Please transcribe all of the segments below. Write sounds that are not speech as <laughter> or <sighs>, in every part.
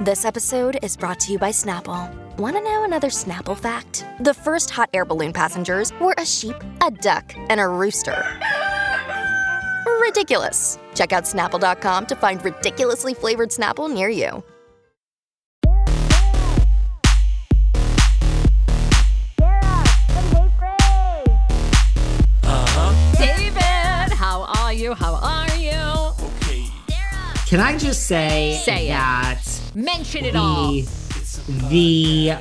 This episode is brought to you by Snapple. Want to know another Snapple fact? The first hot air balloon passengers were a sheep, a duck, and a rooster. Ridiculous. Check out snapple.com to find ridiculously flavored Snapple near you. Uh-huh. David, how are you? How are you? Okay. Can I just say, Say it. Mention it all. the, the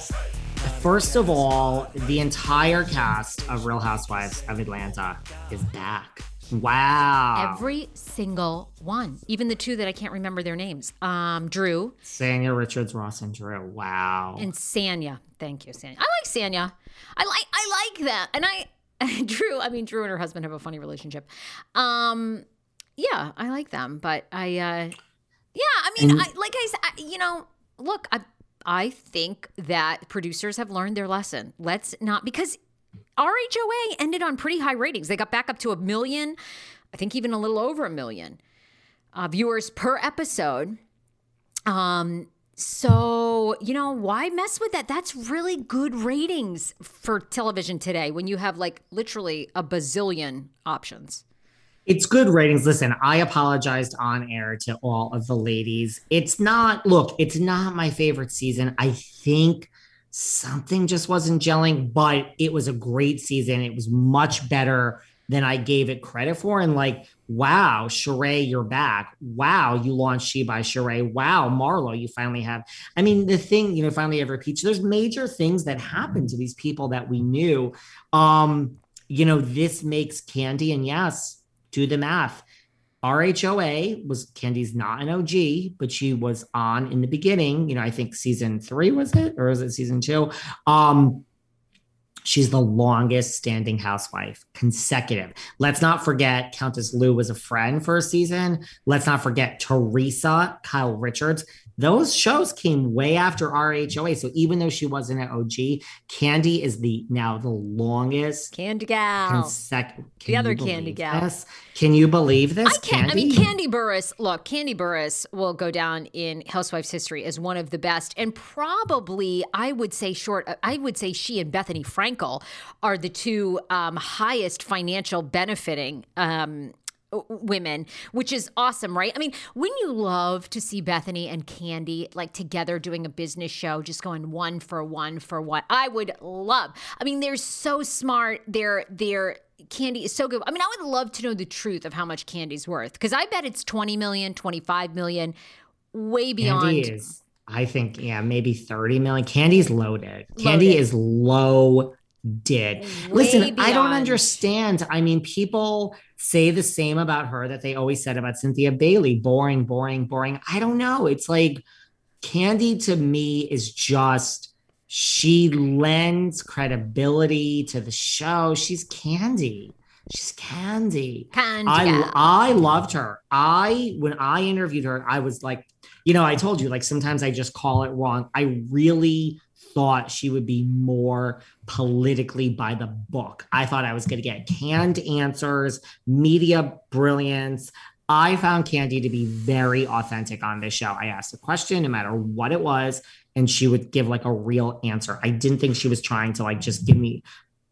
first of all, the entire cast of Real Housewives of Atlanta is back. Wow. Every single one, even the two that I can't remember their names. Um, Drew Sanya Richards, Ross, and Drew. Wow. and Sanya. Thank you, Sanya. I like Sanya. I like I like that. And I <laughs> Drew, I mean Drew and her husband have a funny relationship. Um yeah, I like them, but I uh yeah, I mean And- I like I said, you know, look, I I think that producers have learned their lesson. Let's not because RHOA ended on pretty high ratings. They got back up to a million, I think even a little over a million uh, viewers per episode. Um, so, you know, why mess with that? That's really good ratings for television today when you have like literally a bazillion options. It's good ratings. Listen, I apologized on air to all of the ladies. It's not, look, it's not my favorite season. I think something just wasn't gelling, but it was a great season. It was much better than I gave it credit for. And like, wow, Sheree, you're back. Wow, you launched She by Sheree. Wow, Marlo, you finally have. I mean, the thing, you know, finally have repeats. There's major things that happen to these people that we knew. Um, you know, this makes Kandi, and yes, do the math. RHOA was Kandi's not an OG, but she was on in the beginning. You know, I think season three was it, or was it season two? Um, she's the longest standing housewife consecutive. Let's not forget Countess Lou was a friend for a season. Let's not forget Teresa, Kyle Richards. Those shows came way after RHOA. So even though she wasn't an OG, Kandi is the now the longest Candy Gal. consecutive. The other Candy gal. This? Can you believe this? I can't. I mean, Kandi Burruss. Look, Kandi Burruss will go down in Housewives history as one of the best, and probably I would say short. I would say she and Bethenny Frankel are the two um, highest financial benefiting um, uh, Uh, women, which is awesome, right? I mean, wouldn't you love to see Bethenny and Kandi like together doing a business show, just going one for one for what? I would love. I mean, they're so smart. They're they're Kandi is so good. I mean, I would love to know the truth of how much Kandi's worth because I bet it's 20 million, 25 million, way beyond. Is, I think, yeah, maybe 30 million. Kandi's loaded. loaded. Kandi is low did. Listen, beyond. I don't understand. I mean, people say the same about her that they always said about Cynthia Bailey boring, boring, boring. I don't know. It's like Kandi to me is just she lends credibility to the show. She's Kandi. She's Candy. Kandi. I I loved her. I when I interviewed her, I was like, you know, I told you like sometimes I just call it wrong. I really thought she would be more politically by the book. I thought I was going to get canned answers, media brilliance. I found Kandi to be very authentic on this show. I asked a question, no matter what it was, and she would give like a real answer. I didn't think she was trying to like just give me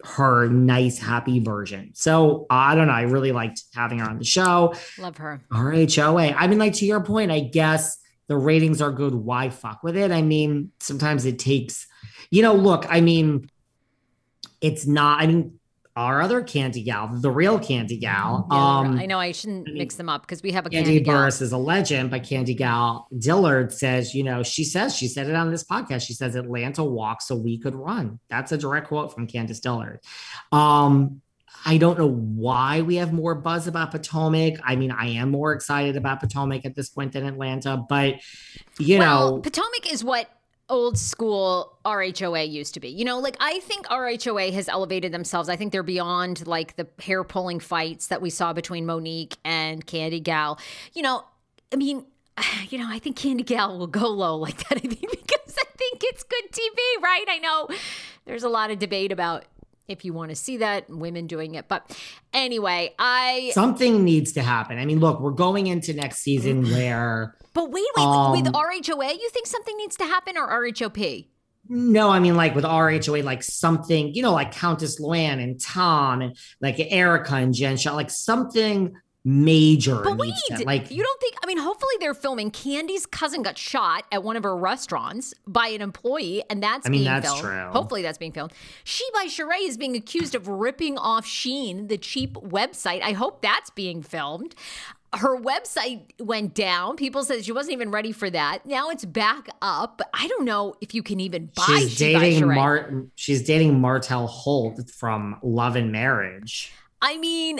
her nice, happy version. So I don't know. I really liked having her on the show. Love her. RHOA. I mean, like to your point, I guess the ratings are good. Why fuck with it? I mean, sometimes it takes, you know, look, I mean, it's not, I mean, our other Candy gal, the real Candy gal. Yeah, um, I know I shouldn't I mean, mix them up because we have a Candy, Kandi Burruss is a legend, but Candy gal Dillard says, you know, she says she said it on this podcast. She says Atlanta walks so we could run. That's a direct quote from Candiace Dillard. Um, I don't know why we have more buzz about Potomac. I mean, I am more excited about Potomac at this point than Atlanta, but you well, know, Potomac is what old school RHOA used to be. You know, like I think RHOA has elevated themselves. I think they're beyond like the hair pulling fights that we saw between Monique and Candy Gal. You know, I mean, <sighs> you know, I think Candy Gal will go low like that. <laughs> I think because I think it's good TV, right? I know there's a lot of debate about if you want to see that women doing it but anyway i something needs to happen. I mean look we're going into next season where but wait wait um, with rhoa you think something needs to happen or rhop no, I mean like with RHOA, like something, you know, like Countess Luann and Tom and like Erika and Jen Shah, like something major. But wait, like you don't think? I mean, hopefully they're filming. kandi's cousin got shot at one of her restaurants by an employee, and that's I mean, being that's filmed. True. Hopefully that's being filmed. She by Sheree is being accused of ripping off Shein the cheap website. I hope that's being filmed. Her website went down. People said she wasn't even ready for that. Now it's back up. But I don't know if you can even buy. She's dating Martin. She's dating Martel Holt from Love and Marriage. I mean,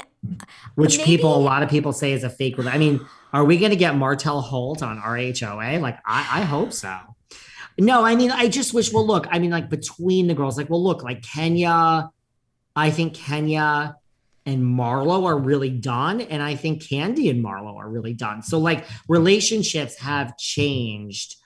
which maybe, people, a lot of people say is a fake. I mean, are we going to get Martel Holt on RHOA? Like, I, I hope so. No, I mean, I just wish. Well, look, I mean, like between the girls, like, well, look, like Kenya, I think Kenya and Marlo are really done, and I think Kandi and Marlo are really done. So, like, relationships have changed,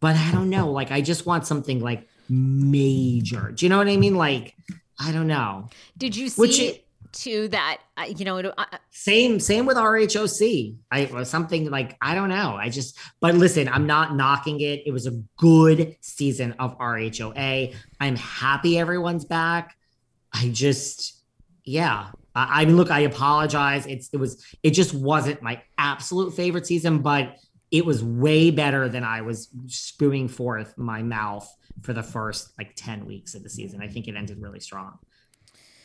but I don't know. Like, I just want something like major. Do you know what I mean? Like, I don't know. Did you see? Which it, to that you know uh, same same with rhoc i was something like i don't know. I just but listen i'm not knocking it. It was a good season of rhoa i'm happy everyone's back. I just yeah. I, I mean look i apologize. It's it was it just wasn't my absolute favorite season but it was way better than i was spewing forth my mouth for the first like 10 weeks of the season. I think it ended really strong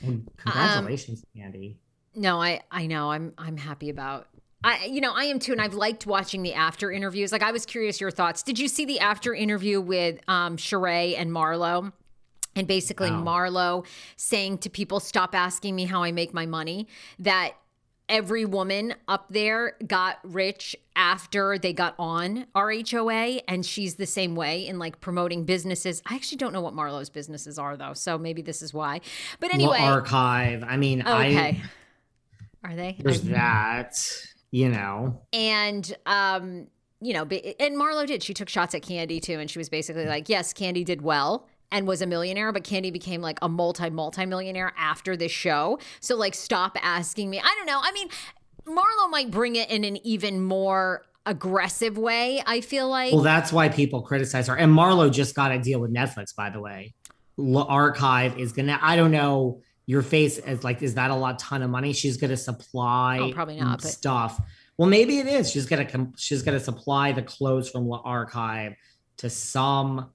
and congratulations, um, Andy. No, I I know. I'm I'm happy about I, you know, I am too, and I've liked watching the after interviews. Like, I was curious your thoughts. Did you see the after interview with um, Sheree and Marlo? And basically, wow. Marlo saying to people, "Stop asking me how I make my money." That every woman up there got rich after they got on RHOA and she's the same way in like promoting businesses. I actually don't know what Marlo's businesses are though, so maybe this is why. But anyway, well, archive. I mean, okay. I, are they? There's that, you know. And um you know, and Marlo did. She took shots at Kandi too, and she was basically like, "Yes, Kandi did well, and was a millionaire, but Kandi became like a multi multi millionaire after this show. So like stop asking me. I don't know. I mean, Marlo might bring it in an even more aggressive way, I feel like. Well, that's why people criticize her. And Marlo just got a deal with Netflix, by the way. L- Archive is gonna I don't know your face is like, is that a lot ton of money? She's gonna supply Oh, probably not, but- stuff. Well, maybe it is. She's gonna com- she's gonna supply the clothes from the archive to some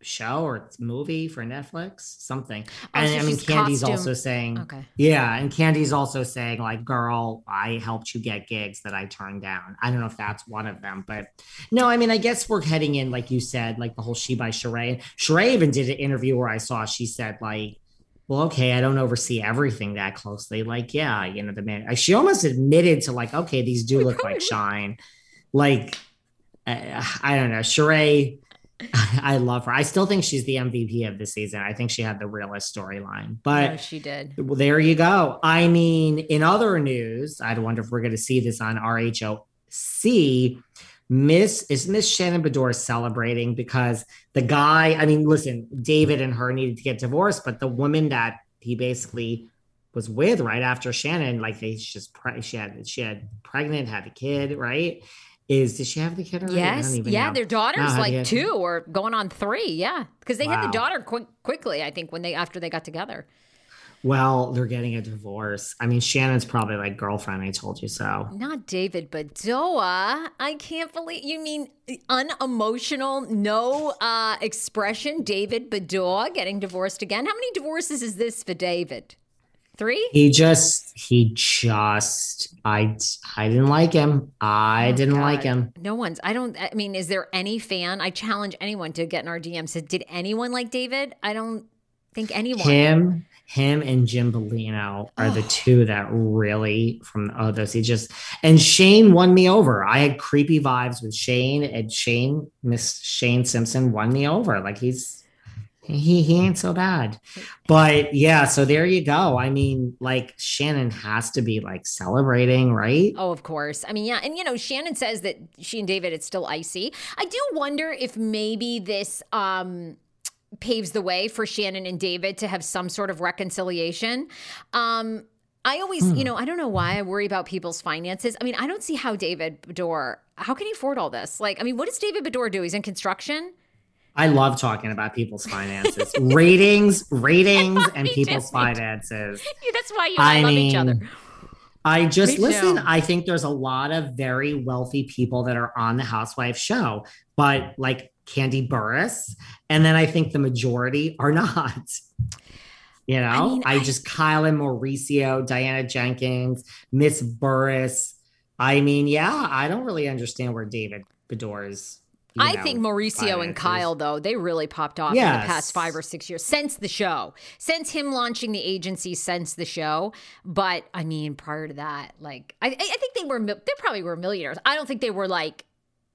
show or movie for Netflix, something. Oh, and so I mean, Kandi's costume- also saying, Okay. yeah, and Kandi's also saying, like, girl, I helped you get gigs that I turned down. I don't know if that's one of them, but no, I mean, I guess we're heading in, like you said, like the whole She by Sheree. Sheree even did an interview where I saw she said, like, well, okay, I don't oversee everything that closely. Like, yeah, you know, the man, she almost admitted to, like, okay, these do look like Shein. Like, uh, I don't know. Sheree, I love her. I still think she's the MVP of the season. I think she had the realest storyline. But No, she did. well, there you go. I mean, in other news, I wonder if we're going to see this on RHOC. Miss is Miss Shannon Beador celebrating because the guy, I mean, listen, David and her needed to get divorced, but the woman that he basically was with right after Shannon, like they just pre- she had she had pregnant, had a kid, right? Is did she have the kid already? Yes. Yeah, know. their daughter's like two or going on three. Yeah, because they had the daughter quick, quickly. I think when they after they got together. Well, they're getting a divorce. I mean, Shannon's probably like girlfriend. I told you so. Not David Beador. I can't believe you mean unemotional, no uh, expression. David Beador getting divorced again. How many divorces is this for David? Three. He just, he just, I, I didn't like him. I Oh, didn't like him. No one's. I don't. I mean, is there any fan? I challenge anyone to get in our DMs. Said, did anyone like David? I don't think anyone. Him, him, and Jim Bellino are the two that really from oh those he just and Shane won me over. I had creepy vibes with Shane and Shane, Miss Shane Simpson won me over. Like he's he he ain't so bad. But yeah, so there you go. I mean, like Shannon has to be like celebrating, right? Oh, of course. I mean, yeah. And, you know, Shannon says that she and David, it's still icy. I do wonder if maybe this um, paves the way for Shannon and David to have some sort of reconciliation. Um, I always, you know, I don't know why I worry about people's finances. I mean, I don't see how David Beador, how can he afford all this? Like, I mean, what does David Beador do? He's in construction. I love talking about people's finances, ratings, ratings, <laughs> and people's finances. Yeah, that's why you and I, I love each other. I just Me listen. too. I think there's a lot of very wealthy people that are on the Housewife show, but like Kandi Burruss, and then I think the majority are <laughs> not. You know, I, mean, I- just Kyle and Mauricio, Diana Jenkins, Miss Burruss. I mean, yeah, I don't really understand where David Beador's. I know, think Mauricio and. Kyle, though, they really popped off in the past five or six years since the show, since him launching the agency, since the show. But I mean, prior to that, like, I, I think they were, they probably were millionaires. I don't think they were like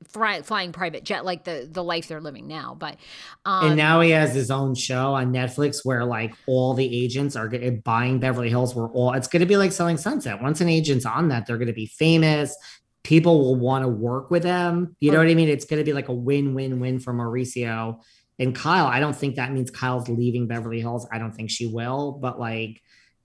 fly, flying private jet, like the the life they're living now. But, um, and now he has his own show on Netflix where like all the agents are gonna, buying Beverly Hills. Where all it's going to be like selling Sunset. Once an agent's on that, they're going to be famous. People will want to work with them. You know hmm. what I mean? It's going to be like a win-win-win for Mauricio and Kyle. I don't think that means Kyle's leaving Beverly Hills. I don't think she will, but like,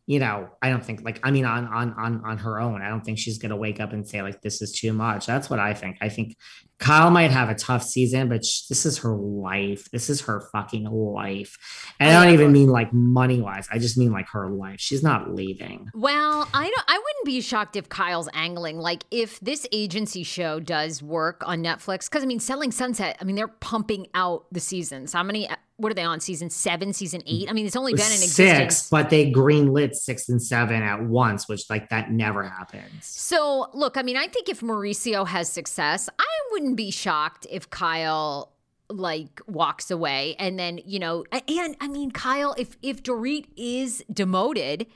you know, I don't think like I mean on on on on her own. I don't think she's going to wake up and say like this is too much. That's what I think. I think Kyle might have a tough season, but sh- this is her life. This is her fucking life. And I Oh, don't even mean like money wise. I just mean like her life. She's not leaving. Well, I don't. I wouldn't be shocked if Kyle's angling. Like, if this agency show does work on Netflix, because I mean, Selling Sunset. I mean, they're pumping out the seasons. How many? Uh, what are they on? Season seven, season eight? I mean, it's only been in existence. Six, but they greenlit six and seven at once, which like that never happens. So, look, I mean, I think if Mauricio has success, I wouldn't be shocked if Kyle like walks away and then, you know, and I mean, Kyle, if if Dorit is demoted,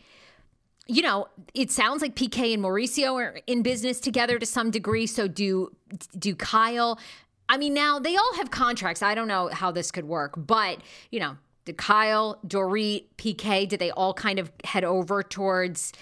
you know, it sounds like PK and Mauricio are in business together to some degree. So do do Kyle. I mean, now they all have contracts. I don't know how this could work, but you know, did Kyle, Dorit, PK, did they all kind of head over towards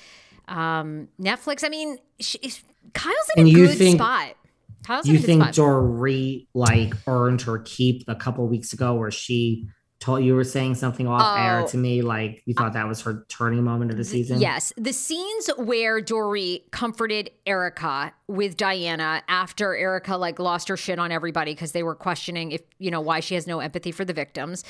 um, Netflix? I mean, sh- is- Kyle's in And a good think- spot. Kyle's You think. Dorit like earned her keep a couple weeks ago where she told you were saying something off air Oh. to me like you thought that was her turning moment of the season? Yes, the scenes where Dory comforted Erika with Diana after Erika like lost her shit on everybody because they were questioning if you know why she has no empathy for the victims.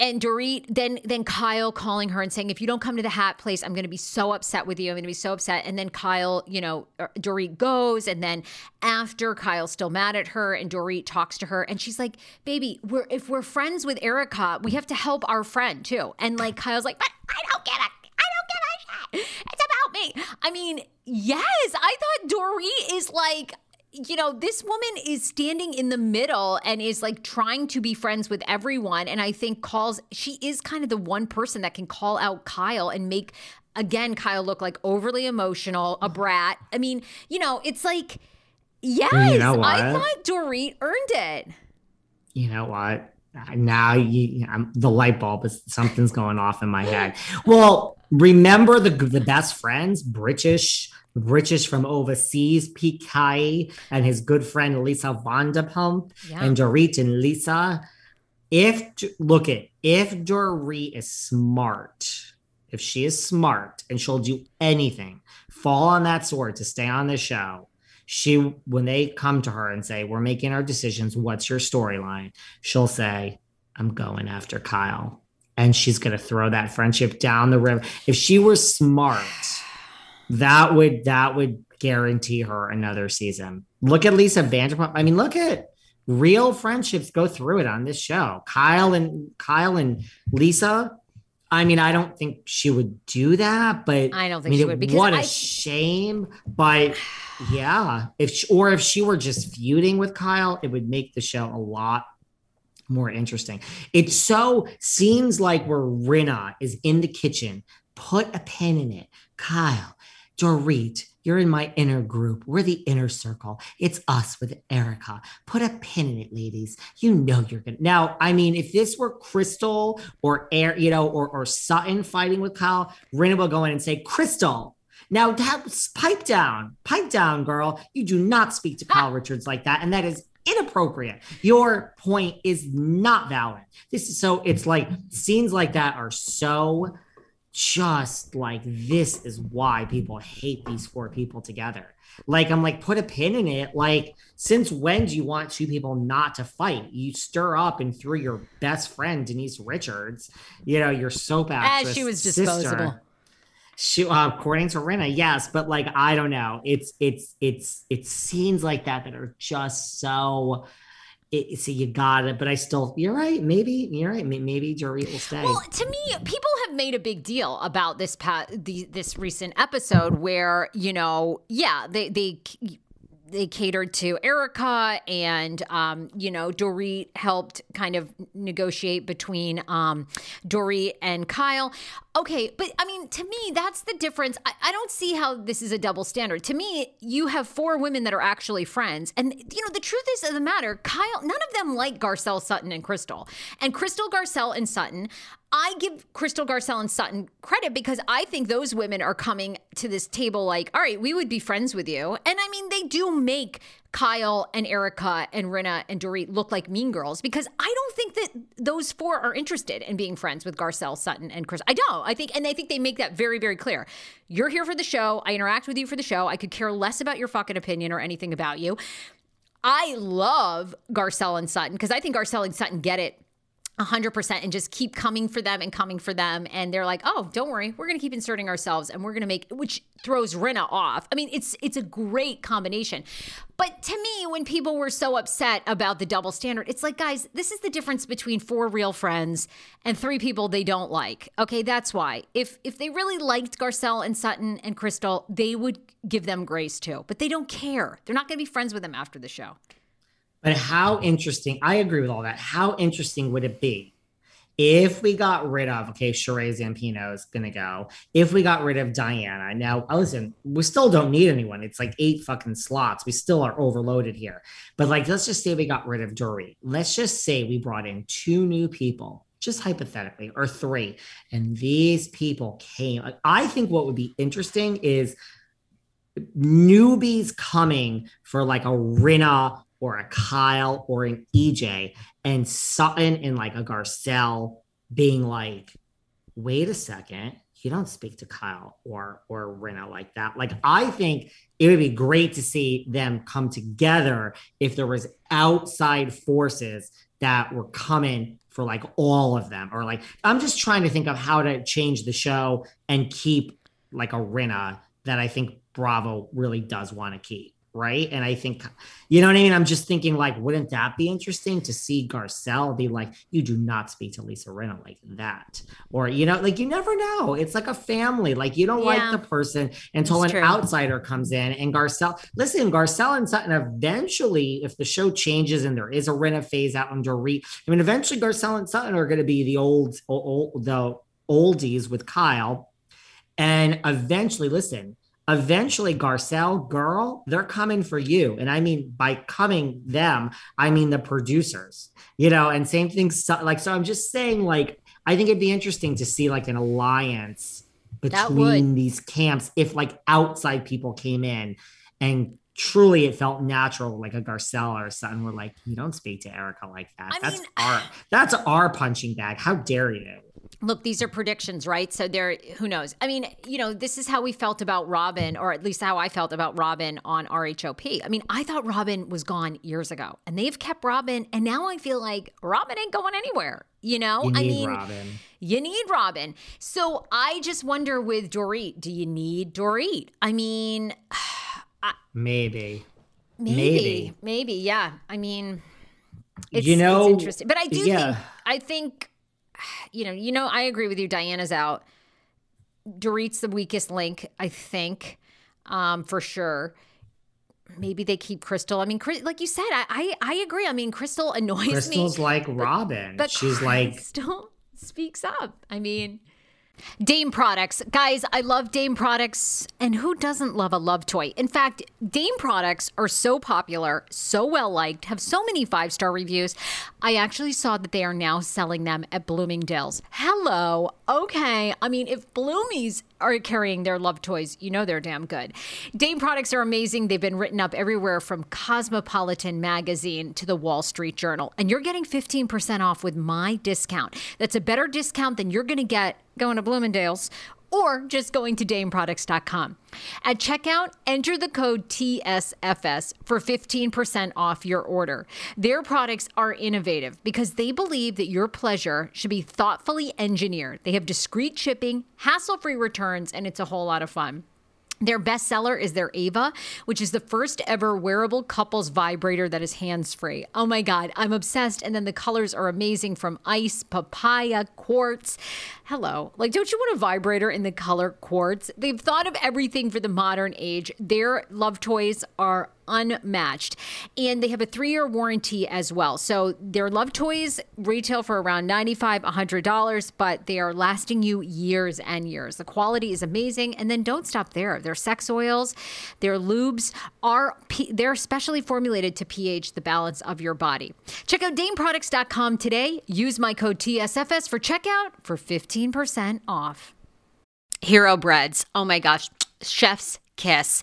And Dorit then then Kyle calling her and saying, if you don't come to the hat place, I'm going to be so upset with you. I'm going to be so upset. And then Kyle, you know, er, Dorit goes, and then after Kyle's still mad at her, and Dorit talks to her, and she's like, "Baby, we're if we're friends with Erika, we have to help our friend too." And like Kyle's like, "But I don't get it. I don't get it. Shit it's about me." I mean, yes, I thought Dorit is like you know, this woman is standing in the middle and is like trying to be friends with everyone. And I think calls, she is kind of the one person that can call out Kyle and make, again, Kyle look like overly emotional, a brat. I mean, you know, it's like, yes, you know I thought Dorit earned it. You know what? Now you, I'm, the light bulb is something's going off in my head. <laughs> Well, remember the the best friends, British British from overseas, PK and his good friend Lisa Vanderpump yeah. and Dorit and Lisa. If look at if Dorit is smart, if she is smart and she'll do anything, fall on that sword to stay on the show. She when they come to her and say, We're making our decisions, what's your storyline? She'll say, I'm going after Kyle. And she's gonna throw that friendship down the river. If she were smart that would that would guarantee her another season. Look at Lisa Vanderpump. I mean, look at real friendships go through it on this show. Kyle and Kyle and Lisa. I mean, I don't think she would do that, but I don't think I mean, she would. Because what a I... shame! But yeah, if she, or if she were just feuding with Kyle, it would make the show a lot more interesting. It so seems like where Rinna is in the kitchen. Put a pin in it, Kyle. Dorit, you're in my inner group. We're the inner circle. It's us with Erika. Put a pin in it, ladies. You know you're gonna now. I mean, if this were Crystal or Air, you know, or or Sutton fighting with Kyle, Rinna will go in and say, Crystal. Now pipe down, pipe down, girl. You do not speak to Kyle Richards like that, and that is inappropriate. Your point is not valid. This is so. It's like scenes like that are so just like this is why people hate these four people together. Like I'm like put a pin in it. Like since when do you want two people not to fight? You stir up and through your best friend Denise Richards, you know your soap actress. As she was disposable. Sister. She, uh, according to Rinna, yes, but like I don't know. It's it's it's it's scenes like that that are just so it, so you got it, but I still, you're right. Maybe you're right. Maybe Dorit will stay. Well, to me, people have made a big deal about this past, the, this recent episode where you know, yeah, they they they catered to Erika and um, you know Dorit helped kind of negotiate between um, Dorit and Kyle. Okay, but I mean to me that's the difference. I, I, don't see how this is a double standard. To me, you have four women that are actually friends, and you know the truth is of the matter, Kyle. None of them like Garcelle, Sutton, and Crystal, and Crystal, Garcelle, and Sutton. I give Crystal Garcelle and Sutton credit because I think those women are coming to this table like, all right, we would be friends with you. And I mean, they do make Kyle and Erika and Rinna and Dorit look like mean girls because I don't think that those four are interested in being friends with Garcelle, Sutton, and Chris. I don't. I think, and I think they make that very, very clear. You're here for the show. I interact with you for the show. I could care less about your fucking opinion or anything about you. I love Garcelle and Sutton because I think Garcelle and Sutton get it 100% and just keep coming for them and coming for them. And they're like oh don't worry. We're going to keep inserting ourselves and we're going to make which throws Rinna off. I mean it's it's a great combination. But to me when people were so upset about the double standard it's like guys this is the difference between four real friends and three people they don't like. Okay that's why. If if they really liked garcelle and sutton and crystal they would give them grace too. But they don't care. They're not going to be friends with them after the show but how interesting, I agree with all that. How interesting would it be if we got rid of, okay, Sheree Zampino is going to go. If we got rid of Diana, now listen, we still don't need anyone. It's like eight fucking slots. We still are overloaded here. But like, let's just say we got rid of Dory. Let's just say we brought in two new people, just hypothetically, or three. And these people came. I think what would be interesting is newbies coming for like a Rinna or a Kyle or an EJ and Sutton and like a Garcelle being like, wait a second, you don't speak to Kyle or or Rinna like that. Like I think it would be great to see them come together if there was outside forces that were coming for like all of them or like I'm just trying to think of how to change the show and keep like a Rinna that I think Bravo really does want to keep right? And I think, you know what I mean? I'm just thinking, like, wouldn't that be interesting to see Garcelle be like, you do not speak to Lisa Rinna like that? Or, you know, like, you never know. It's like a family. Like, you don't yeah. like the person until an outsider comes in. And Garcelle, listen, Garcelle and Sutton eventually, if the show changes and there is a Rinna phase out under Reed, I mean, eventually Garcelle and Sutton are going to be the old, old, the oldies with Kyle. And eventually, listen, eventually Garcelle, girl, they're coming for you. And I mean, by coming them, I mean the producers, you know, and same thing. So, like, so I'm just saying, like, I think it'd be interesting to see like an alliance between these camps if like outside people came in and truly it felt natural like a garcelle or something were like you don't speak to erika like that I that's mean, our that's our punching bag how dare you look these are predictions right? So there who knows? I mean you know this is how we felt about robin or at least how i felt about robin on rhop i mean i thought robin was gone years ago and they've kept robin and now i feel like robin ain't going anywhere you know? You i mean robin. you need robin. So i just wonder with dorit do you need dorit? I mean <sighs> I, maybe. Maybe. Maybe. Maybe yeah. I mean it's, you know it's interesting. But i do yeah. think i think <sighs> you know, you know, I agree with you. Diana's out. Dorit's the weakest link, I think, um, for sure. Maybe they keep Crystal. I mean, like you said, I I, I agree. I mean, Crystal annoys Crystal's me. Crystal's like Robin. But She's Crystal like Crystal <laughs> speaks up. I mean, Dame products. Guys, I love Dame products. And who doesn't love a love toy? In fact, Dame products are so popular, so well liked, have so many five star reviews. I actually saw that they are now selling them at Bloomingdale's. Hello. Okay. I mean, if Bloomies are carrying their love toys, you know they're damn good. Dame products are amazing. They've been written up everywhere from Cosmopolitan magazine to the Wall Street Journal. And you're getting 15% off with my discount. That's a better discount than you're going to get going to Bloomingdale's or just going to dameproducts.com. At checkout, enter the code TSFS for 15% off your order. Their products are innovative because they believe that your pleasure should be thoughtfully engineered. They have discreet shipping, hassle free returns, and it's a whole lot of fun. Their bestseller is their Ava, which is the first ever wearable couples vibrator that is hands free. Oh my God, I'm obsessed. And then the colors are amazing from ice, papaya, quartz. Hello. Like, don't you want a vibrator in the color quartz? They've thought of everything for the modern age. Their love toys are unmatched. And they have a three year warranty as well. So their love toys retail for around $95, $100, but they are lasting you years and years. The quality is amazing. And then don't stop there. Their sex oils, their lubes are they're specially formulated to pH the balance of your body. Check out dameproducts.com today. Use my code TSFS for checkout for 15% off. Hero breads. Oh my gosh. Chef's kiss.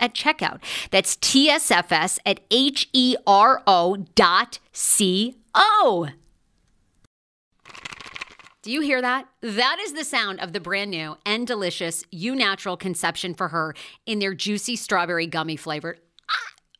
at checkout. That's TSFS at H E R O dot C O. Do you hear that? That is the sound of the brand new and delicious Eu Natural Conception for Her in their juicy strawberry gummy flavored.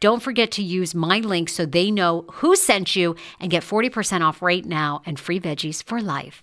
Don't forget to use my link so they know who sent you and get 40% off right now and free veggies for life.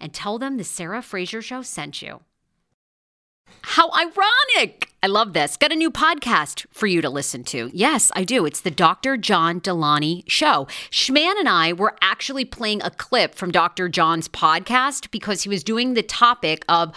and tell them the Sarah Fraser Show sent you. How ironic! I love this. Got a new podcast for you to listen to. Yes, I do. It's the Dr. John Delaney Show. Schman and I were actually playing a clip from Dr. John's podcast because he was doing the topic of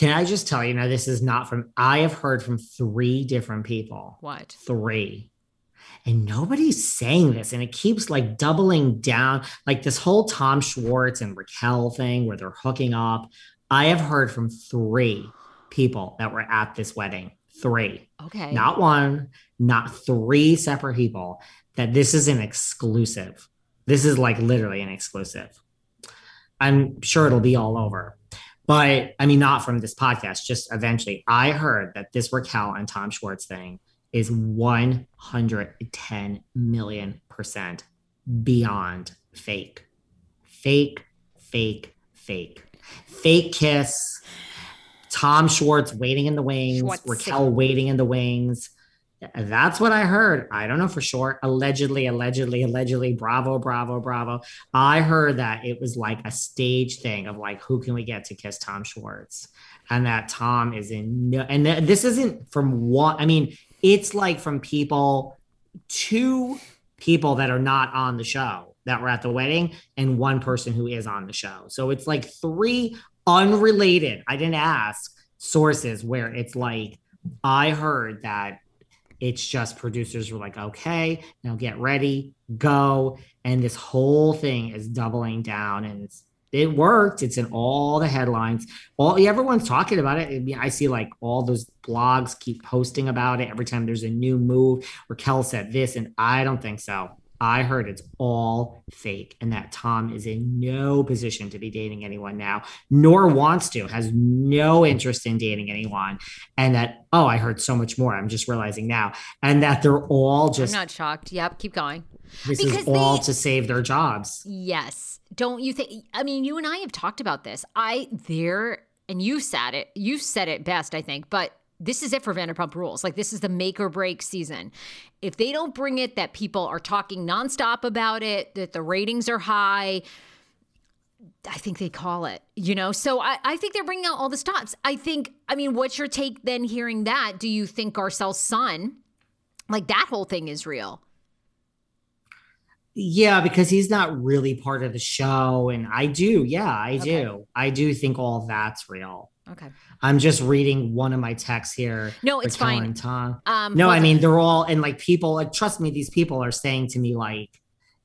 Can I just tell you now? This is not from, I have heard from three different people. What? Three. And nobody's saying this. And it keeps like doubling down, like this whole Tom Schwartz and Raquel thing where they're hooking up. I have heard from three people that were at this wedding. Three. Okay. Not one, not three separate people, that this is an exclusive. This is like literally an exclusive. I'm sure it'll be all over. But I mean, not from this podcast, just eventually. I heard that this Raquel and Tom Schwartz thing is 110 million percent beyond fake. Fake, fake, fake. Fake kiss. Tom Schwartz waiting in the wings, Schwartz. Raquel waiting in the wings. That's what I heard. I don't know for sure. Allegedly, allegedly, allegedly. Bravo, bravo, bravo. I heard that it was like a stage thing of like, who can we get to kiss Tom Schwartz? And that Tom is in no, and th- this isn't from one. I mean, it's like from people, two people that are not on the show that were at the wedding, and one person who is on the show. So it's like three unrelated. I didn't ask sources where it's like, I heard that it's just producers were like, okay, now get ready, go. And this whole thing is doubling down and it worked. It's in all the headlines. All everyone's talking about it. I, mean, I see like all those blogs keep posting about it every time there's a new move. Raquel said this, and I don't think so. I heard it's all fake and that Tom is in no position to be dating anyone now, nor wants to, has no interest in dating anyone. And that, oh, I heard so much more. I'm just realizing now. And that they're all just. I'm not shocked. Yep. Keep going. This because is all they, to save their jobs. Yes. Don't you think? I mean, you and I have talked about this. I, there, and you said it, you said it best, I think, but this is it for Vanderpump Rules. Like this is the make or break season. If they don't bring it that people are talking nonstop about it, that the ratings are high, I think they call it, you know? So I, I think they're bringing out all the stops. I think, I mean, what's your take then hearing that? Do you think Garcelle's son, like that whole thing is real? Yeah, because he's not really part of the show. And I do. Yeah, I okay. do. I do think all that's real. Okay. I'm just reading one of my texts here. No, it's fine. Tom. Um, no, I mean they're all and like people. Like trust me, these people are saying to me like,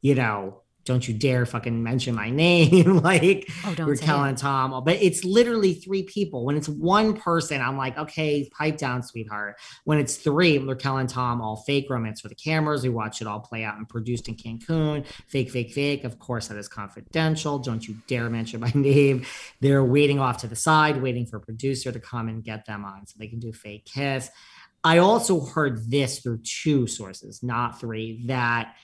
you know, don't you dare fucking mention my name. <laughs> like oh, we're telling Tom, but it's literally three people. When it's one person, I'm like, okay, pipe down, sweetheart. When it's three, we're telling Tom all fake romance for the cameras. We watch it all play out and produced in Cancun. Fake, fake, fake. Of course, that is confidential. Don't you dare mention my <laughs> name. They're waiting off to the side, waiting for a producer to come and get them on so they can do fake kiss. I also heard this through two sources, not three, that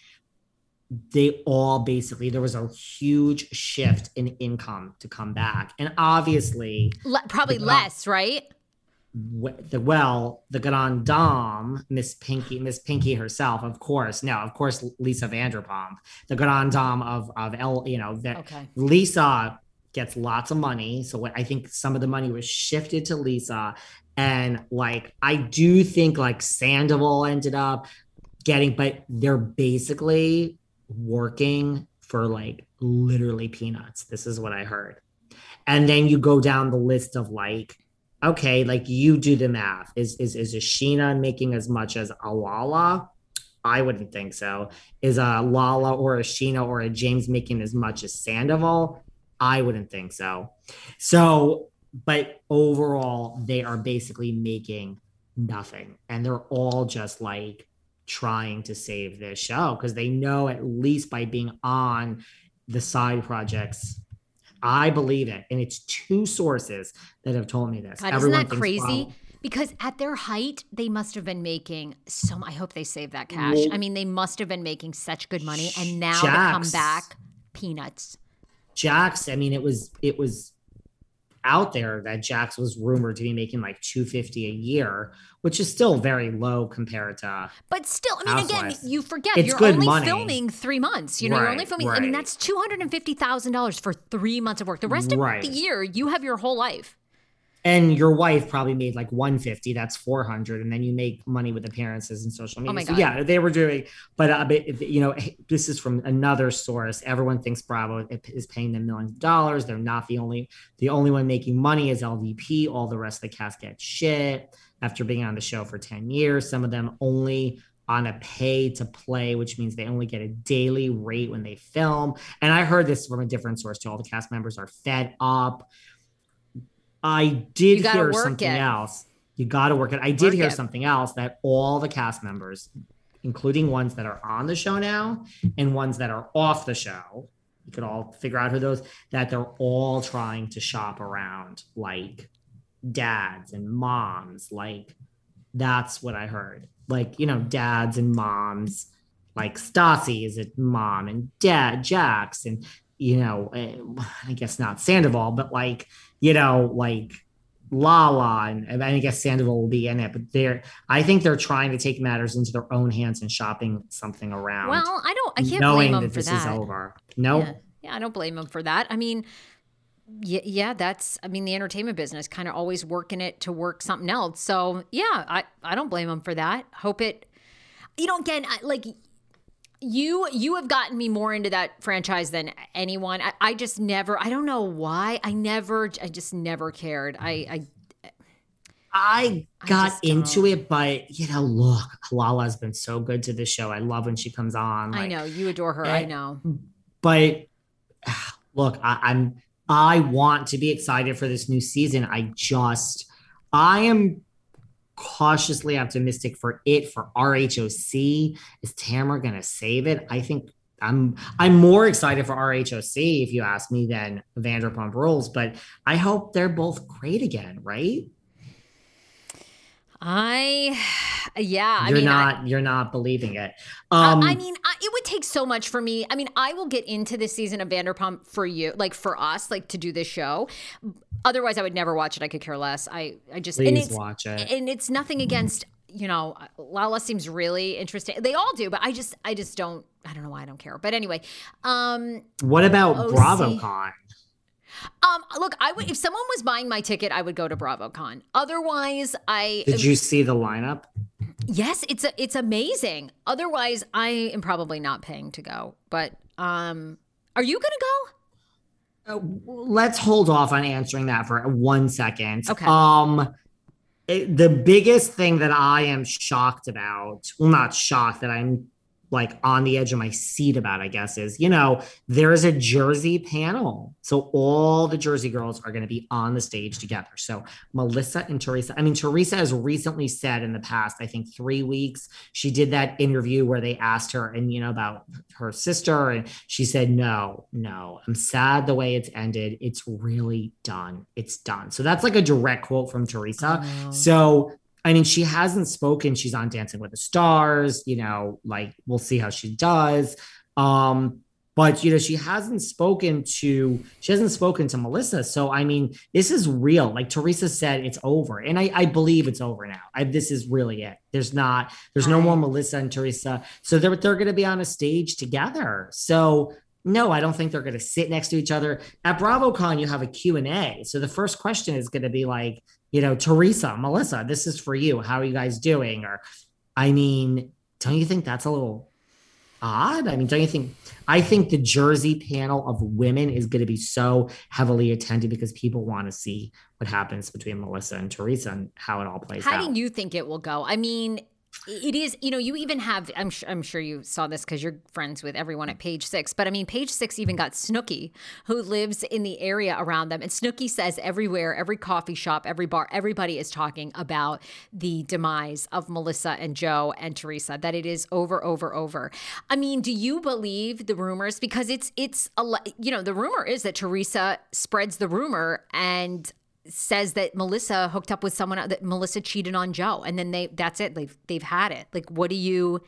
they all basically there was a huge shift in income to come back. And obviously Le- probably the, less right? The well the grand dame miss pinky miss pinky herself of course. No of course lisa vanderpump the grand dame of of l you know that okay. lisa gets lots of money. So i think some of the money was shifted to lisa. And like i do think like sandoval ended up getting but they're basically working for like literally peanuts. This is what I heard. And then you go down the list of like, okay, like you do the math. Is is is a Scheana making as much as a Lala? I wouldn't think so. Is a Lala or a Scheana or a James making as much as Sandoval? I wouldn't think so. So, but overall, they are basically making nothing. And they're all just like trying to save this show because they know at least by being on the side projects I believe it. And it's two sources that have told me this. God, Everyone isn't that crazy? Wow. Because at their height, they must have been making so. I hope they save that cash. Well, I mean, they must have been making such good money, and now Jax, to come back, peanuts. Jax, I mean, it was it was out there that Jax was rumored to be making like 250 a year, which is still very low compared to. But still, I mean, Housewives. again, you forget it's you're only money. filming three months. You know, right, you're only filming. Right. I mean, that's two hundred and fifty thousand dollars for three months of work. The rest of right. the year, you have your whole life and your wife probably made like 150 that's 400 and then you make money with appearances and social media. Oh so yeah they were doing but, uh, but you know this is from another source. Everyone thinks bravo is paying them millions of dollars. They're not the only the only one making money is lvp all the rest of the cast get shit after being on the show for 10 years. Some of them only on a pay to play, which means they only get a daily rate when they film. And I heard this from a different source too. All the cast members are fed up I did hear something it. else. You got to work it. I did work hear it. something else that all the cast members, including ones that are on the show now and ones that are off the show, you could all figure out who those that they're all trying to shop around like dads and moms. Like that's what I heard. Like you know, dads and moms. Like Stassi is a mom and dad Jax and you know, eh, <sighs> I guess not Sandoval, but like you know, like Lala and I guess Sandoval will be in it, but they're I think they're trying to take matters into their own hands and shopping something around. Well, I don't I can't blame them that for this that. is over. No, Yeah. yeah, I don't blame them for that. I mean, yeah, yeah, that's I mean the entertainment business kind of always working it to work something else. So yeah, I I don't blame them for that. Hope it. You know, again, I, like you you have gotten me more into that franchise than anyone. I, I just never. I don't know why. I never. I just never cared. I I I I got just into don't. it, but you know, look, Lala has been so good to the show. I love when she comes on. I know you adore her. I eh, know. but <sighs> look, I, I'm I want to be excited for this new season. I just I am cautiously optimistic for it for RHOC. Is Tamara gonna save it? I think I'm I'm more excited for RHOC if you ask me than Vanderpump Rules, but I hope they're both great again, right? I <sighs> yeah. I you're mean, I- not you're not believing it. Um I mean, I, it would take so much for me. I mean, I will get into this season of Vanderpump for you, like for us, like to do this show. Otherwise, I would never watch it. I could care less. I, I just and please it's watch it. and it's nothing against you know Lala seems really interesting. They all do, but I just I just don't. I don't know why I don't care. But anyway, um, What about OC. BravoCon? Um, look, I would if someone was buying my ticket, I would go to BravoCon. Otherwise, I Did you see the lineup? Yes, it's a, it's amazing. Otherwise, I am probably not paying to go. But um, are you going to go? Uh, let's hold off on answering that for one second. Okay. Um, it- the biggest thing that I am shocked about, well, not shocked that I'm like on the edge of my seat about, I guess, is you know there is a Jersey panel, so all the Jersey girls are going to be on the stage together. So Melissa and Teresa. I mean, Teresa has recently said in the past, I think three weeks, she did that interview where they asked her and you know about her sister, and she said, "No, no, I'm sad the way it's ended. It's really done. It's done." So that's like a direct quote from Teresa. Oh. So I mean, she hasn't spoken. She's on Dancing with the Stars. You know, like we'll see how she does. Um, but you know, she hasn't spoken to she hasn't spoken to Melissa. So I mean, this is real. Like Teresa said, it's over, and I, I believe it's over now. I, this is really it. There's not. There's no more Melissa and Teresa. So they're they're going to be on a stage together. So no, I don't think they're going to sit next to each other. At BravoCon, you have a Q&A. So the first question is going to be like, you know, Teresa, Melissa, this is for you. How are you guys doing? Or, I mean, don't you think that's a little odd? I mean, don't you think? I think the Jersey panel of women is going to be so heavily attended because people want to see what happens between Melissa and Teresa and how it all plays How out. How do you think it will go? I mean, it is, you know, you even have, I'm, su- I'm sure you saw this because you're friends with everyone at page six, but I mean, page six even got Snooki, who lives in the area around them. And Snooki says everywhere, every coffee shop, every bar, everybody is talking about the demise of Melissa and Joe and Teresa, that it is over, over, over. I mean, do you believe the rumors? Because it's, it's, a, you know, the rumor is that Teresa spreads the rumor and says that Melissa hooked up with someone that Melissa cheated on Joe, and then they that's it. They've they've had it. Like, what do you?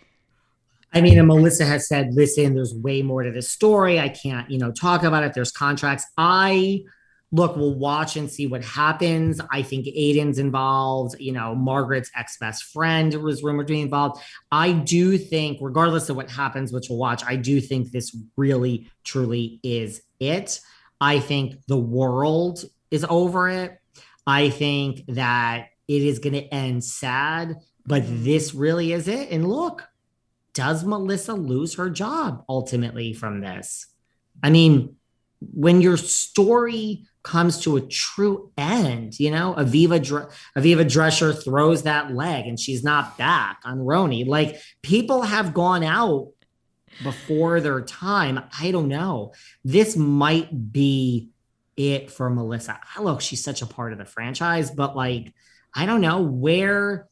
I mean, and Melissa has said, listen, there's way more to this story. I can't, you know, talk about it. There's contracts. I look, we'll watch and see what happens. I think Aiden's involved, you know, Margaret's ex-best friend was rumored to be involved. I do think, regardless of what happens, which we'll watch, I do think this really, truly is it. I think the world is over it. I think that it is going to end sad, but this really is it. And look, does Melissa lose her job ultimately from this? I mean, when your story comes to a true end, you know, Aviva Dr- Aviva Drescher throws that leg and she's not back on RHONY. Like people have gone out before their time. I don't know. This might be it for Melissa. I Look, she's such a part of the franchise, but like, I don't know where.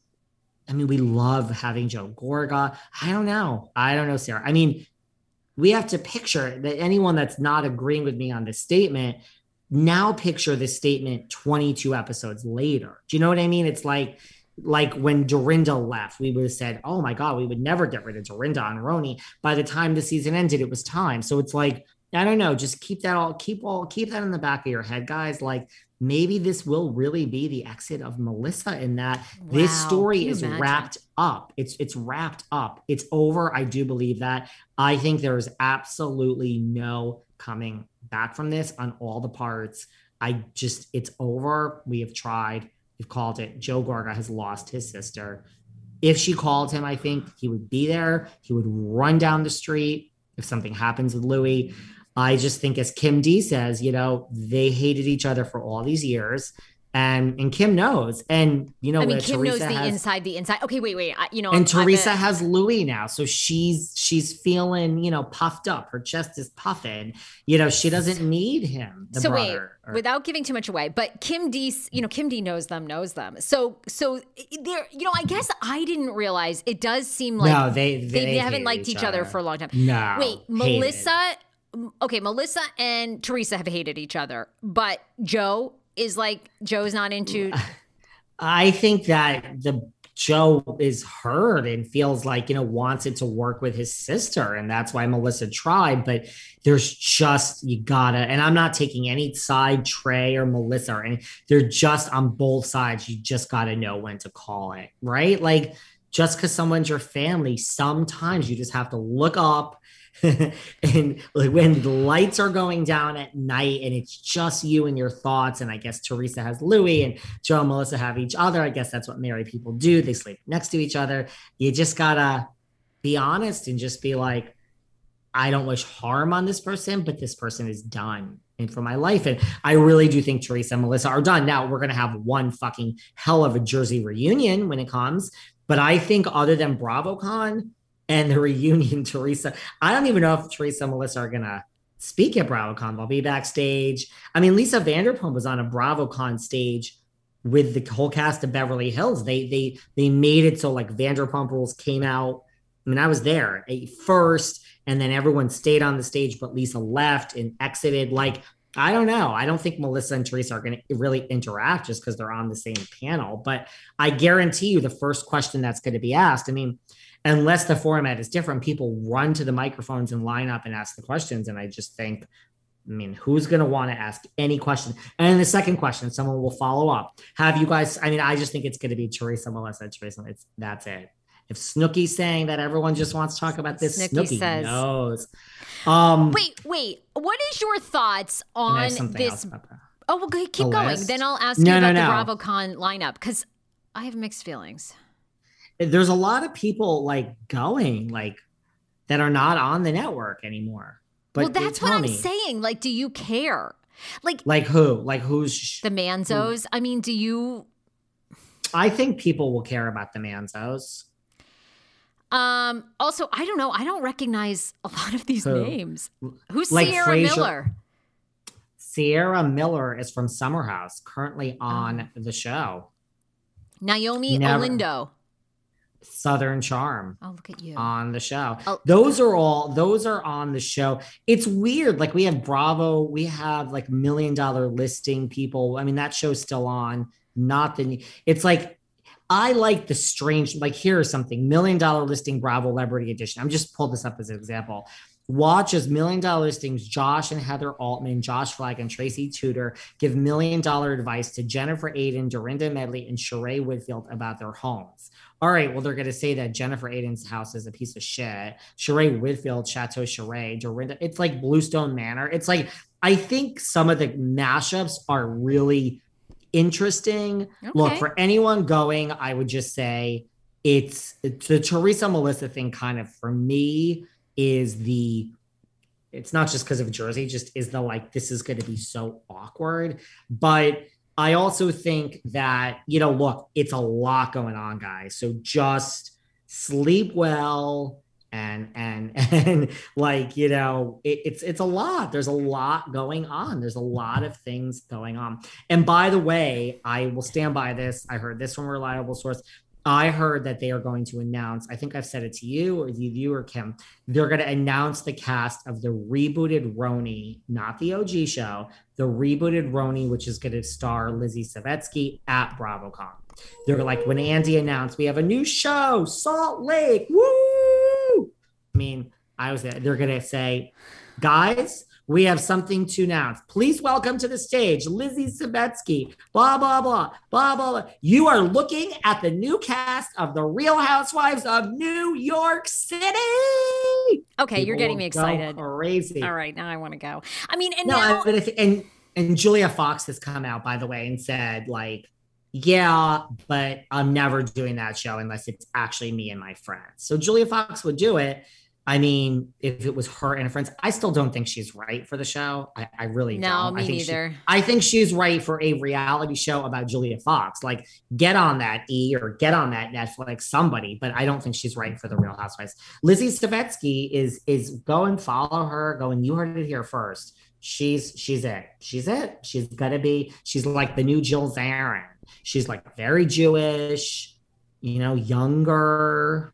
I mean, we love having Joe Gorga. I don't know. I don't know, Sarah. I mean, we have to picture that anyone that's not agreeing with me on this statement now picture this statement 22 episodes later. Do you know what I mean? It's like like when Dorinda left, we would have said, "Oh my God, we would never get rid of Dorinda on RHONY." By the time the season ended, it was time. So it's like I don't know. Just keep that all keep all keep that in the back of your head, guys. Like maybe this will really be the exit of Melissa in that wow. this story is imagine? wrapped up. It's it's wrapped up. It's over. I do believe that. I think there is absolutely no coming back from this on all the parts. I just it's over. We have tried. We've called it. Joe Gorga has lost his sister. If she called him, I think he would be there. He would run down the street if something happens with Louis. I just think, as Kim D says, you know, they hated each other for all these years. And and Kim knows, and you know, I mean, uh, Kim Teresa knows the has, inside, the inside. Okay, wait, wait, I, you know, and Teresa has Louis now, so she's she's feeling, you know, puffed up. Her chest is puffing. You know, she doesn't need him. so wait, or, without giving too much away, but Kim D, you know, Kim D knows them, knows them. So so there, you know, I guess I didn't realize it does seem like no, they they, they haven't liked each, each other. other. for a long time. No, wait, Melissa okay, Melissa and Teresa have hated each other, but Joe is like Joe's not into. I think that the Joe is hurt and feels like you know wanted to work with his sister, and that's why Melissa tried. But there's just you gotta, and I'm not taking any side Trey or Melissa, any. They're just on both sides. You just gotta know when to call it, right? Like just because someone's your family, sometimes you just have to look up <laughs> and like when the lights are going down at night and it's just you and your thoughts and i guess teresa has louis and joe and melissa have each other i guess that's what married people do. They sleep next to each other. You just gotta be honest and just be like i don't wish harm on this person but this person is done and for my life. And i really do think teresa and melissa are done. Now we're gonna have one fucking hell of a jersey reunion when it comes but i think other than bravocon and the reunion, <laughs> Teresa. I don't even know if Teresa and Melissa are gonna speak at BravoCon. They'll be backstage. I mean, Lisa Vanderpump was on a BravoCon stage with the whole cast of Beverly Hills. They they they made it so like Vanderpump Rules came out. I mean, I was there first, and then everyone stayed on the stage, but Lisa left and exited. Like, I don't know. I don't think Melissa and Teresa are going to really interact just because they're on the same panel. But I guarantee you, the first question that's going to be asked. I mean, unless the format is different, people run to the microphones and line up and ask the questions. And I just think, I mean, who's going to want to ask any question? And the second question, someone will follow up. Have you guys? I mean, I just think it's going to be Teresa Melissa Teresa. It's that's it. If Snooki's saying that everyone just wants to talk about this, Snooki, Snooki says, knows. Um, wait, wait. What is your thoughts on this? Oh, well, keep going. Then I'll ask no, you about no, no. the BravoCon lineup because I have mixed feelings there's a lot of people like going like that are not on the network anymore. But well, that's what I'm me, saying. Like, do you care? Like, like who? Like who's the Manzos? Who? I mean, do you? I think people will care about the Manzos. Um. Also, I don't know. I don't recognize a lot of these who? names. Who's like Fraser, Miller? Ciara Miller is from Summer House, currently on oh. the show. Naomi Never. Olindo. Southern Charm. Oh, look at you on the show. Oh. Those are all. Those are on the show. It's weird. Like we have Bravo. We have like million dollar listing people. I mean, that show's still on. Not the. It's like I like the strange. Like here's something. Million dollar listing Bravo Celebrity Edition. I'm just pulled this up as an example. Watch as million dollar listings Josh and Heather Altman, Josh Flagg, and Tracy Tutor give million dollar advice to Jennifer Aydin, Dorinda Medley, and Sheree Whitfield about their homes all right, well, they're going to say that Jennifer Aydin's house is a piece of shit. Sheree Whitfield, Chateau Sheree, Dorinda. It's like Bluestone Manor. It's like, I think some of the mashups are really interesting. Okay. Look, for anyone going, I would just say it's the Teresa Melissa thing, kind of for me, is the it's not just because of Jersey, just is the like, this is going to be so awkward. But I also think that, you know, look, it's a lot going on, guys. So just sleep well and and <laughs> and like you know it, it's it's a lot. There's a lot going on. There's a lot of things going on. And by the way i will stand by this. I heard this from a reliable source I heard that they are going to announce, I think I've said it to you or you or Kim, they're going to announce the cast of the rebooted RHONY, not the OG show, the rebooted RHONY, which is going to star Lizzie Savetsky at BravoCon. They're like, when Andy announced, we have a new show, Salt Lake, woo! I mean, I was there. They're going to say, guys, we have something to announce. Please welcome to the stage Lizzie Savetsky, Blah, blah, blah, blah, blah, blah. You are looking at the new cast of The Real Housewives of New York City. Okay, People you're getting me excited. Crazy. All right, now I want to go. I mean, and no, now- but if, and and Julia Fox has come out by the way and said like yeah, but I'm never doing that show unless it's actually me and my friends. So Julia Fox would do it. I mean, if it was her and her friends, I still don't think she's right for the show. I, I really no, don't. me I think neither. She, I think she's right for a reality show about Julia Fox. Like, get on that E or get on that Netflix, somebody. But I don't think she's right for the Real Housewives. Lizzie Savetsky is is go and follow her. Go and you heard it here first. She's she's it. She's it. She's gonna be. She's like the new Jill Zarin. She's like very Jewish, you know, younger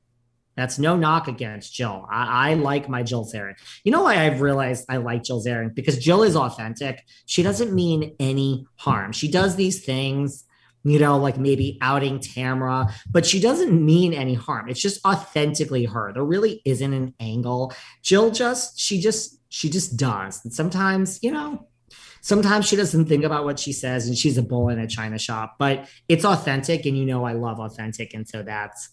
that's no knock against Jill. I, I, like my Jill Zarin. You know why I've realized I like Jill Zarin? Because Jill is authentic. She doesn't mean any harm. She does these things, you know, like maybe outing Tamra, but she doesn't mean any harm. It's just authentically her. There really isn't an angle. Jill just, she just, she just does. And sometimes, you know, sometimes she doesn't think about what she says and she's a bull in a china shop, but it's authentic. And you know, I love authentic. And so that's,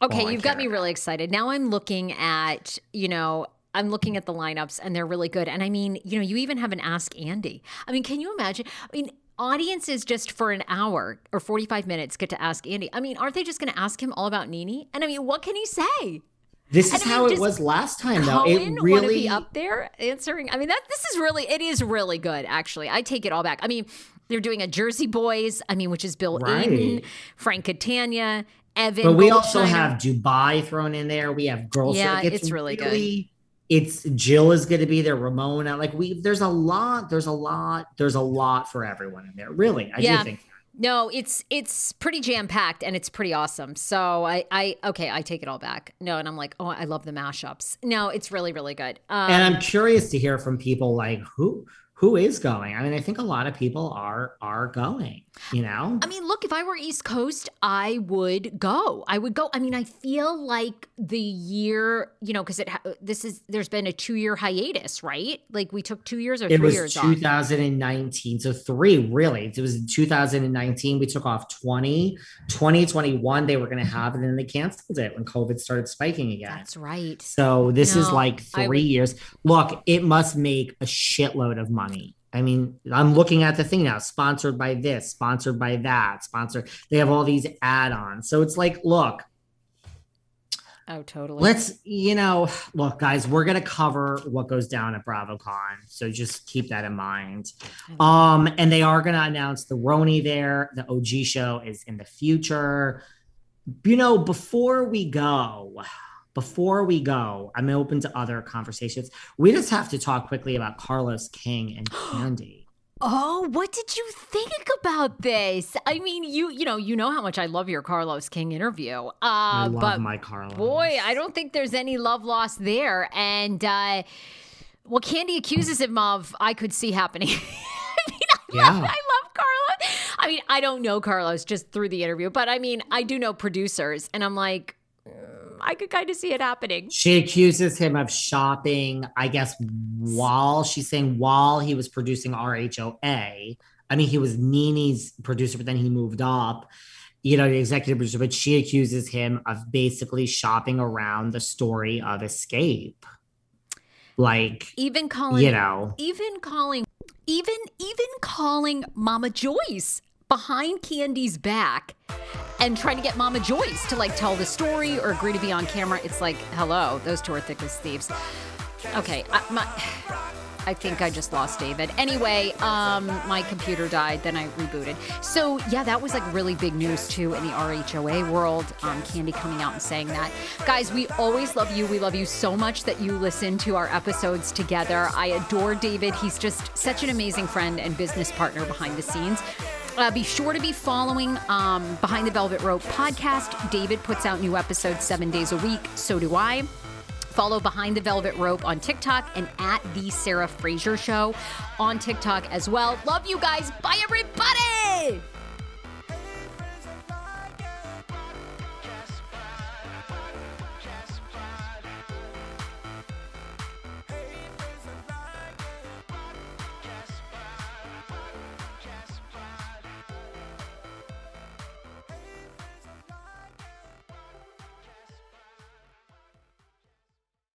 Okay, oh, you've got me really excited. Now I'm looking at, you know, I'm looking at the lineups and they're really good. And I mean, you know, you even have an Ask Andy. I mean, can you imagine? I mean, audiences just for an hour or 45 minutes get to ask Andy. I mean, aren't they just going to ask him all about Nini? And I mean, what can he say? This is I mean, how it was last time, though. Cohen it really be up there answering. I mean, that this is really it is really good. Actually, I take it all back. I mean, they're doing a Jersey Boys. I mean, which is Bill right. Aydin, Frank Catania, Evan. But we also have Dubai thrown in there. We have girls. Yeah, like, it's, it's, really, good. It's Jill is going to be there. Ramona, like we, there's a lot. There's a lot. There's a lot for everyone in there. Really, I yeah. do think. That. No, it's it's pretty jam packed and it's pretty awesome. So I I okay, I take it all back. No, and I'm like, oh, I love the mashups. No, it's really really good. Um, and I'm curious to hear from people like who who is going? I mean i think a lot of people are are going you know? I mean look if i were east coast i would go. I would go. I mean i feel like the year you know because it this is there's been a two year hiatus right? Like we took two years or it three years 2019 off. so three really. It was 2019 we took off 20 2021 they were going to have it and then they canceled it when covid started spiking again. That's right. So this no, is like three years. Look it must make a shitload of money money. I mean, I'm looking at the thing now, sponsored by this, sponsored by that, sponsored. They have all these add-ons. So it's like, look. Oh, totally. Let's, you know, look, guys, we're gonna cover what goes down at BravoCon. So just keep that in mind. Um, and they are gonna announce the RHONY there. The OG show is in the future. You know, before we go, before we go, I'm open to other conversations. We just have to talk quickly about Carlos King and <gasps> Kandi. Oh, what did you think about this? I mean, you you know you know how much I love your Carlos King interview. Uh, I love but my Carlos. Boy, I don't think there's any love lost there. And uh, what Kandi accuses him of, I could see happening. <laughs> I mean, I yeah. Love, I love Carlos. I mean, I don't know Carlos just through the interview, but I mean, I do know producers, and I'm like, I could kind of see it happening. She accuses him of shopping, I guess, while she's saying while he was producing RHOA. I mean, he was NeNe's producer, but then he moved up, you know, the executive producer. But she accuses him of basically shopping around the story of Escape. Like, even calling, you know, even calling, even, even calling Mama Joyce behind Kandi's back and trying to get Mama Joyce to like tell the story or agree to be on camera. It's like, hello, those two are thick as thieves. Okay, I, my, I think I just lost David. Anyway, um, my computer died, then I rebooted. So yeah, that was like really big news too in the RHOA world. Um, Candy coming out and saying that. Guys, we always love you. We love you so much that you listen to our episodes together. I adore David. He's just such an amazing friend and business partner behind the scenes. Uh, be sure to be following um, Behind the Velvet Rope podcast. David puts out new episodes seven days a week. So do I. Follow Behind the Velvet Rope on TikTok and at The Sarah Fraser Show on TikTok as well. Love you guys. Bye, everybody.